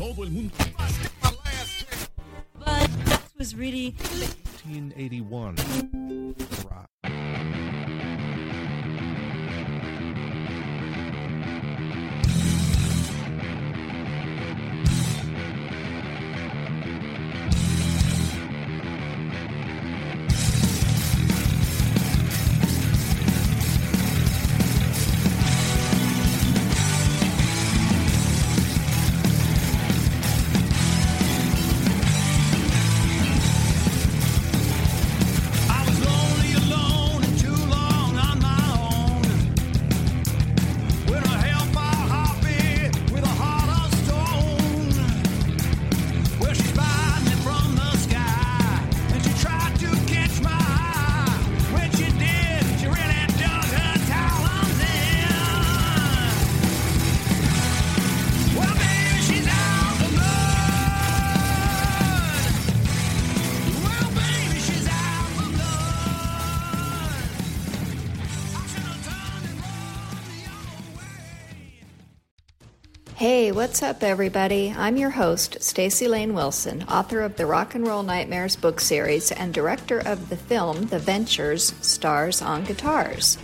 Todo el mundo. But that was really 1981. Rock. What's up, everybody? I'm your host, Staci Layne Wilson, author of the Rock and Roll Nightmares book series and director of the film The Ventures Stars on Guitars.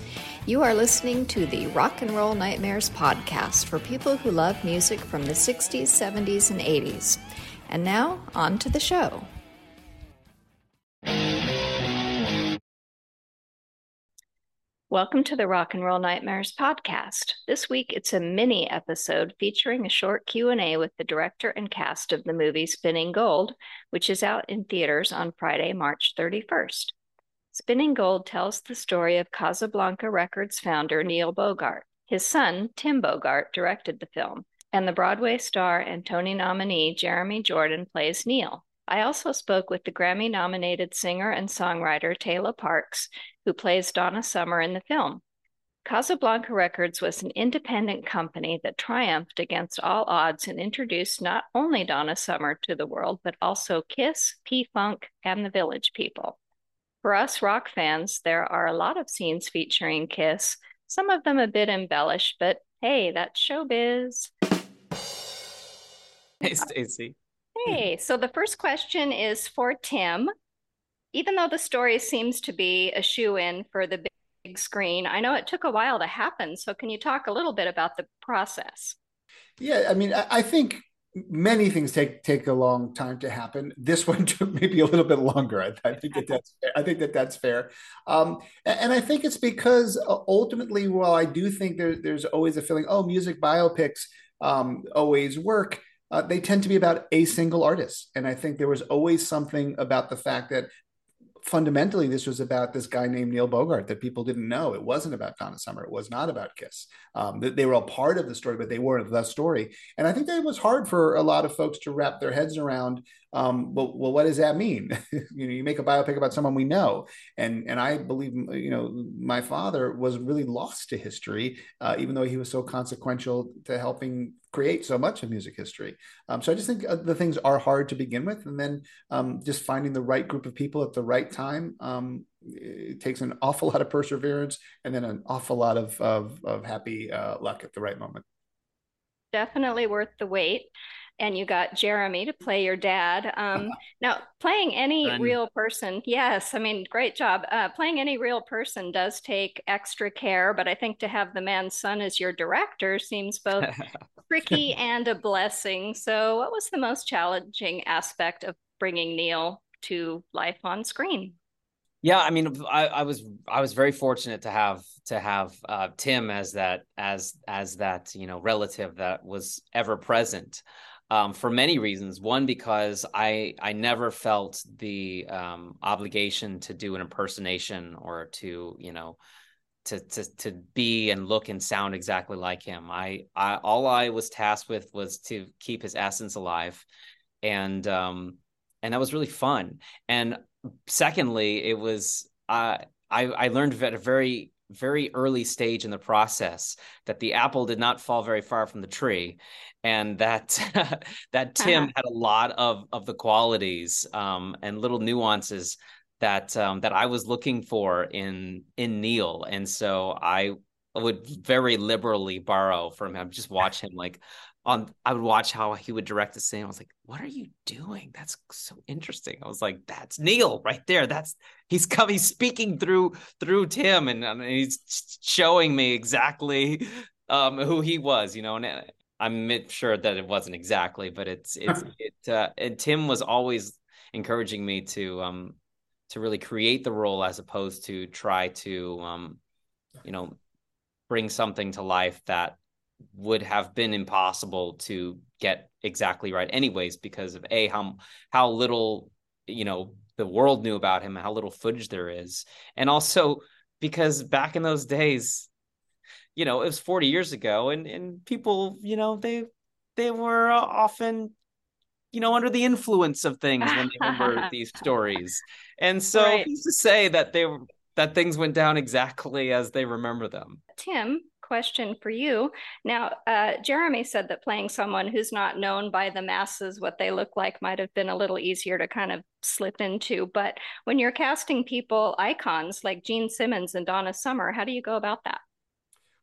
You are listening to the Rock and Roll Nightmares podcast for people who love music from the 60s, 70s, and 80s. And now, on to the show. Welcome to the Rock and Roll Nightmares podcast. This week it's a mini episode featuring a short Q&A with the director and cast of the movie Spinning Gold, which is out in theaters on Friday, March 31st. Spinning Gold tells the story of Casablanca Records founder Neil Bogart. His son, Tim Bogart, directed the film, and the Broadway star and Tony nominee Jeremy Jordan plays Neil. I also spoke with the Grammy nominated singer and songwriter Tayla Parx, who plays Donna Summer in the film. Casablanca Records was an independent company that triumphed against all odds and introduced not only Donna Summer to the world, but also Kiss, P Funk, and the Village People. For us rock fans, there are a lot of scenes featuring Kiss, some of them a bit embellished, but hey, that's showbiz. Hey, Staci. Hey, so the first question is for Tim. Even though the story seems to be a shoe in for the big screen, I know it took a while to happen. So, can you talk a little bit about the process? Yeah, I mean, I, think many things take take a long time to happen. This one took maybe a little bit longer. I, I think that that's fair. I think that that's fair, um, and, and I think it's because uh, ultimately, while I do think there, there's always a feeling, oh, music biopics um, always work. Uh, they tend to be about a single artist, and I think there was always something about the fact that fundamentally this was about this guy named Neil Bogart that people didn't know. It wasn't about Donna Summer. It was not about Kiss. Um, they were all part of the story, but they weren't the story. And I think that it was hard for a lot of folks to wrap their heads around. Um, well, well, what does that mean? you know, you make a biopic about someone we know, and and I believe you know my father was really lost to history, uh, even though he was so consequential to helping create so much of music history. Um, so I just think uh, the things are hard to begin with, and then um, just finding the right group of people at the right time. Um, it takes an awful lot of perseverance, and then an awful lot of of, of happy uh, luck at the right moment. Definitely worth the wait. And you got Jeremy to play your dad. Um, now, playing any Fun. real person, yes, I mean, great job. Uh, playing any real person does take extra care, but I think to have the man's son as your director seems both tricky and a blessing. So, what was the most challenging aspect of bringing Neil to life on screen? Yeah, I mean, I, I was I was very fortunate to have to have uh, Tim as that as as that you know relative that was ever present um, for many reasons. One because I I never felt the um, obligation to do an impersonation or to you know to to to be and look and sound exactly like him. I, I all I was tasked with was to keep his essence alive, and um and that was really fun. And secondly, it was uh, I I learned at a very very early stage in the process that the apple did not fall very far from the tree and that that tim Uh-huh. had a lot of of the qualities um, and little nuances that um, that i was looking for in in neil and so i would very liberally borrow from him just watch him like on I would watch how he would direct the scene. I was like, what are you doing? That's so interesting. I was like, that's Neil right there. That's he's coming, he's speaking through through Tim and, and he's showing me exactly um who he was, you know, and I'm sure that it wasn't exactly, but it's it's it uh, and Tim was always encouraging me to um to really create the role as opposed to try to um you know bring something to life that would have been impossible to get exactly right anyways because of a how how little you know the world knew about him how little footage there is. And also because back in those days you know it was 40 years ago and and people you know they they were often you know under the influence of things when they remember these stories. And so right. to say that they were that things went down exactly as they remember them? Tim question for you. Now, uh, Jeremy said that playing someone who's not known by the masses what they look like might have been a little easier to kind of slip into. But when you're casting people icons like Gene Simmons and Donna Summer, how do you go about that?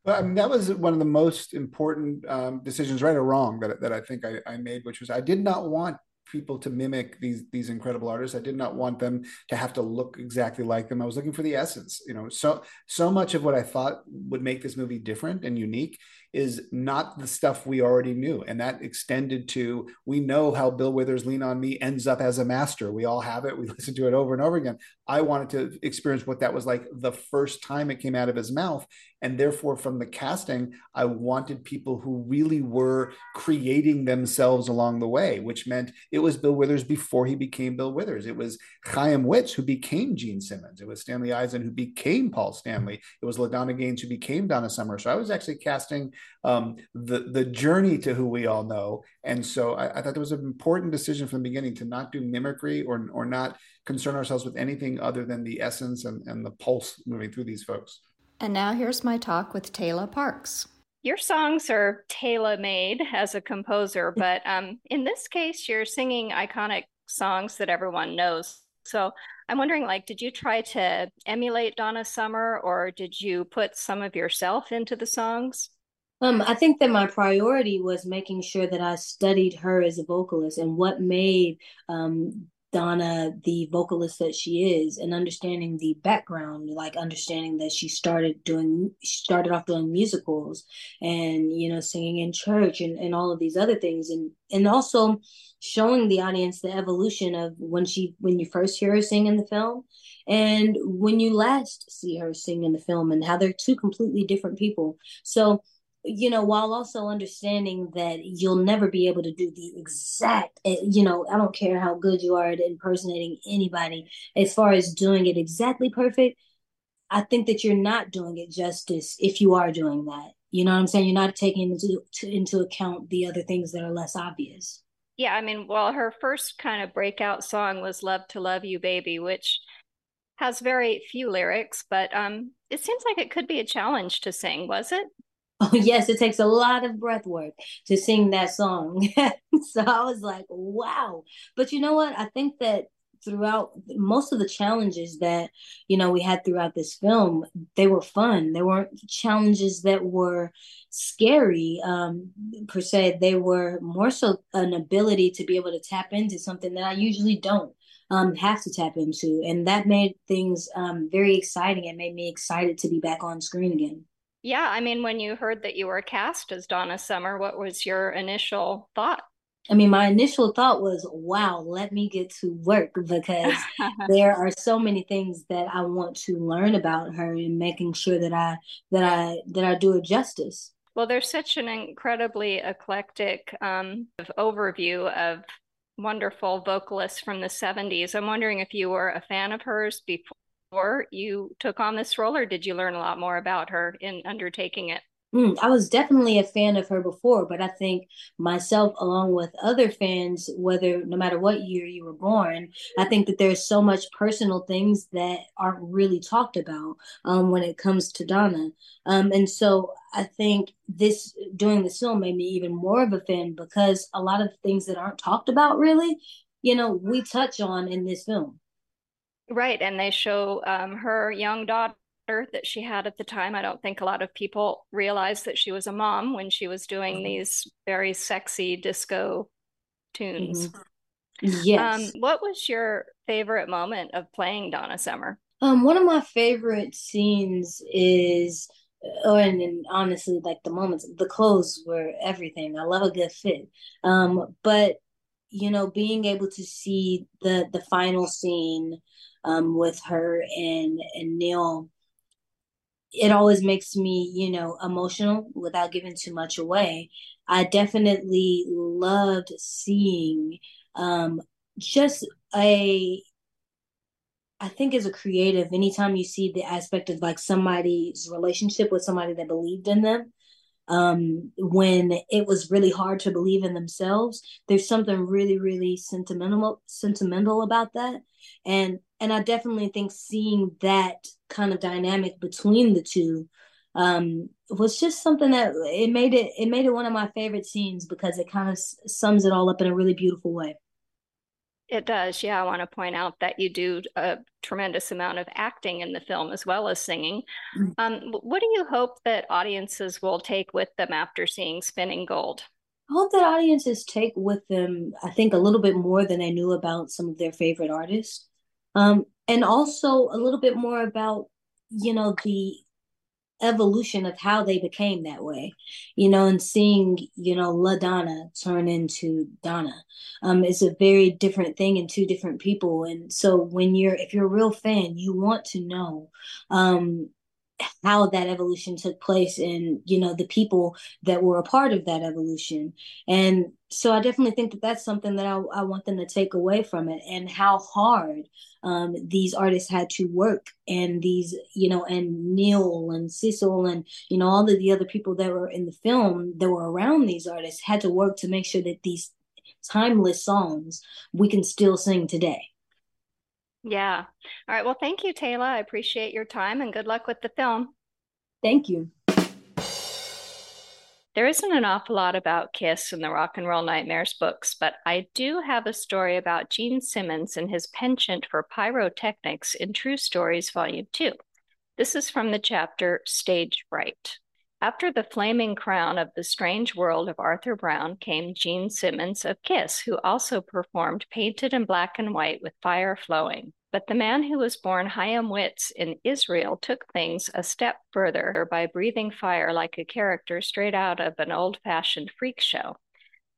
Well, I mean, that was one of the most important um, decisions, right or wrong, that, that I think I, I made, which was I did not want people to mimic these these incredible artists. I did not want them to have to look exactly like them. I was looking for the essence. You know, so so much of what I thought would make this movie different and unique is not the stuff we already knew. And that extended to we know how Bill Withers Lean on Me ends up as a master. We all have it. We listen to it over and over again. I wanted to experience what that was like the first time it came out of his mouth. And therefore, from the casting, I wanted people who really were creating themselves along the way, which meant it was Bill Withers before he became Bill Withers. It was Chaim Witz who became Gene Simmons. It was Stanley Eisen who became Paul Stanley. It was LaDonna Gaines who became Donna Summer. So I was actually casting um, the the journey to who we all know. And so I, I thought there was an important decision from the beginning to not do mimicry or or not concern ourselves with anything other than the essence and, and the pulse moving through these folks. And now here's my talk with Tayla Parx. Your songs are tailor made as a composer, but um, in this case, you're singing iconic songs that everyone knows. So I'm wondering, like, did you try to emulate Donna Summer, or did you put some of yourself into the songs? Um, I think that my priority was making sure that I studied her as a vocalist and what made um, Donna the vocalist that she is, and understanding the background, like understanding that she started doing, started off doing musicals, and you know, singing in church, and and all of these other things, and and also showing the audience the evolution of when she when you first hear her sing in the film and when you last see her sing in the film and how they're two completely different people. So you know, while also understanding that you'll never be able to do the exact, eh, you know, I don't care how good you are at impersonating anybody, as far as doing it exactly perfect, I think that you're not doing it justice if you are doing that. You know what I'm saying? You're not taking into to, into account the other things that are less obvious. Yeah, I mean, well, her first kind of breakout song was "Love to Love You, Baby," which has very few lyrics, but um, it seems like it could be a challenge to sing. Was it? Oh yes, it takes a lot of breath work to sing that song. so I was like, wow. But you know what? I think that throughout most of the challenges that you know we had throughout this film they were fun they weren't challenges that were scary um per se they were more so an ability to be able to tap into something that i usually don't um have to tap into and that made things um very exciting it made me excited to be back on screen again yeah, I mean, when you heard that you were cast as Donna Summer, what was your initial thought? I mean, my initial thought was, wow, let me get to work because there are so many things that I want to learn about her and making sure that I that I that I do it justice. Well, there's such an incredibly eclectic um, overview of wonderful vocalists from the 70s. I'm wondering if you were a fan of hers before before you took on this role, or did you learn a lot more about her in undertaking it? Mm, I was definitely a fan of her before, but I think myself, along with other fans, whether no matter what year you were born, I think that there's so much personal things that aren't really talked about um, when it comes to Donna. Um, and so I think this doing this film made me even more of a fan because a lot of things that aren't talked about really, you know, we touch on in this film. Right, and they show um, her young daughter that she had at the time. I don't think a lot of people realized that she was a mom when she was doing Mhm. these very sexy disco tunes. Yes. Um, what was your favorite moment of playing Donna Summer? Um, one of my favorite scenes is, oh, and, and honestly, like the moments, the clothes were everything. I love a good fit. Um, but you know, being able to see the the final scene, um, with her and and Neil, it always makes me, you know, emotional without giving too much away. I definitely loved seeing, um, just a I think as a creative, anytime you see the aspect of like somebody's relationship with somebody that believed in them, um, when it was really hard to believe in themselves, there's something really, really sentimental sentimental about that. And and I definitely think seeing that kind of dynamic between the two um was just something that it made it it made it one of my favorite scenes because it kind of sums it all up in a really beautiful way. It does. Yeah, I want to point out that you do a tremendous amount of acting in the film as well as singing. Mm. Um, what do you hope that audiences will take with them after seeing Spinning Gold? I hope that audiences take with them, I think, a little bit more than they knew about some of their favorite artists. Um, and also a little bit more about, you know, the evolution of how they became that way, you know, and seeing, you know, La Donna turn into Donna um, is a very different thing in two different people. And so when you're, if you're a real fan, you want to know um, how that evolution took place and, you know, the people that were a part of that evolution. And so I definitely think that that's something that I, I want them to take away from it and how hard um, these artists had to work and these, you know, and Neil and Cecil and, you know, all of the other people that were in the film that were around these artists had to work to make sure that these timeless songs we can still sing today. Yeah. All right. Well, thank you, Tayla. I appreciate your time and good luck with the film. Thank you. There isn't an awful lot about Kiss in the Rock and Roll Nightmares books, but I do have a story about Gene Simmons and his penchant for pyrotechnics in True Stories Volume 2. This is from the chapter Stage Fright. After the flaming crown of the strange world of Arthur Brown came Gene Simmons of Kiss, who also performed painted in black and white with fire flowing. But the man who was born Chaim Witz in Israel took things a step further by breathing fire like a character straight out of an old fashioned freak show.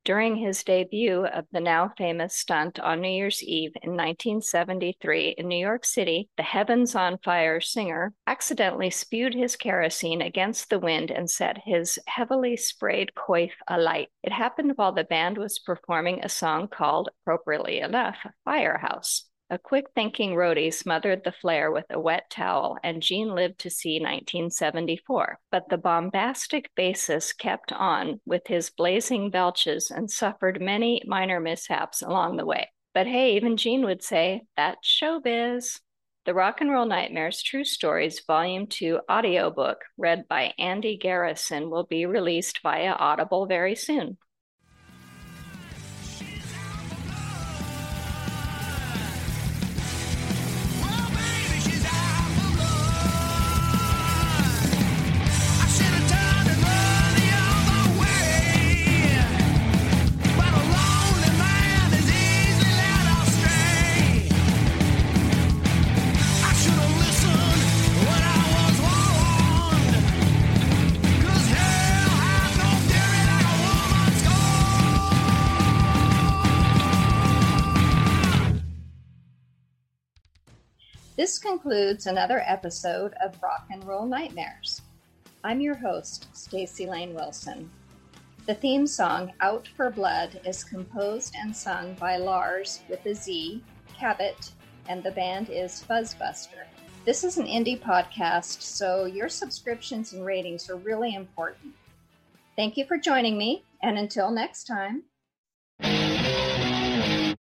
During his debut of the now famous stunt on New Year's Eve in 1973 in New York City, the Heavens on Fire singer accidentally spewed his kerosene against the wind and set his heavily sprayed coif alight. It happened while the band was performing a song called, appropriately enough, Firehouse. A quick thinking roadie smothered the flare with a wet towel, and Gene lived to see 1974. But the bombastic bassist kept on with his blazing belches and suffered many minor mishaps along the way. But hey, even Gene would say, that's showbiz. The Rock and Roll Nightmares True Stories Volume 2 audiobook, read by Andy Garrison, will be released via Audible very soon. This concludes another episode of Rock and Roll Nightmares. I'm your host, Staci Layne Wilson. The theme song Out for Blood is composed and sung by Lars with a Z, Cabot, and the band is Fuzzbuster. This is an indie podcast, so your subscriptions and ratings are really important. Thank you for joining me, and until next time,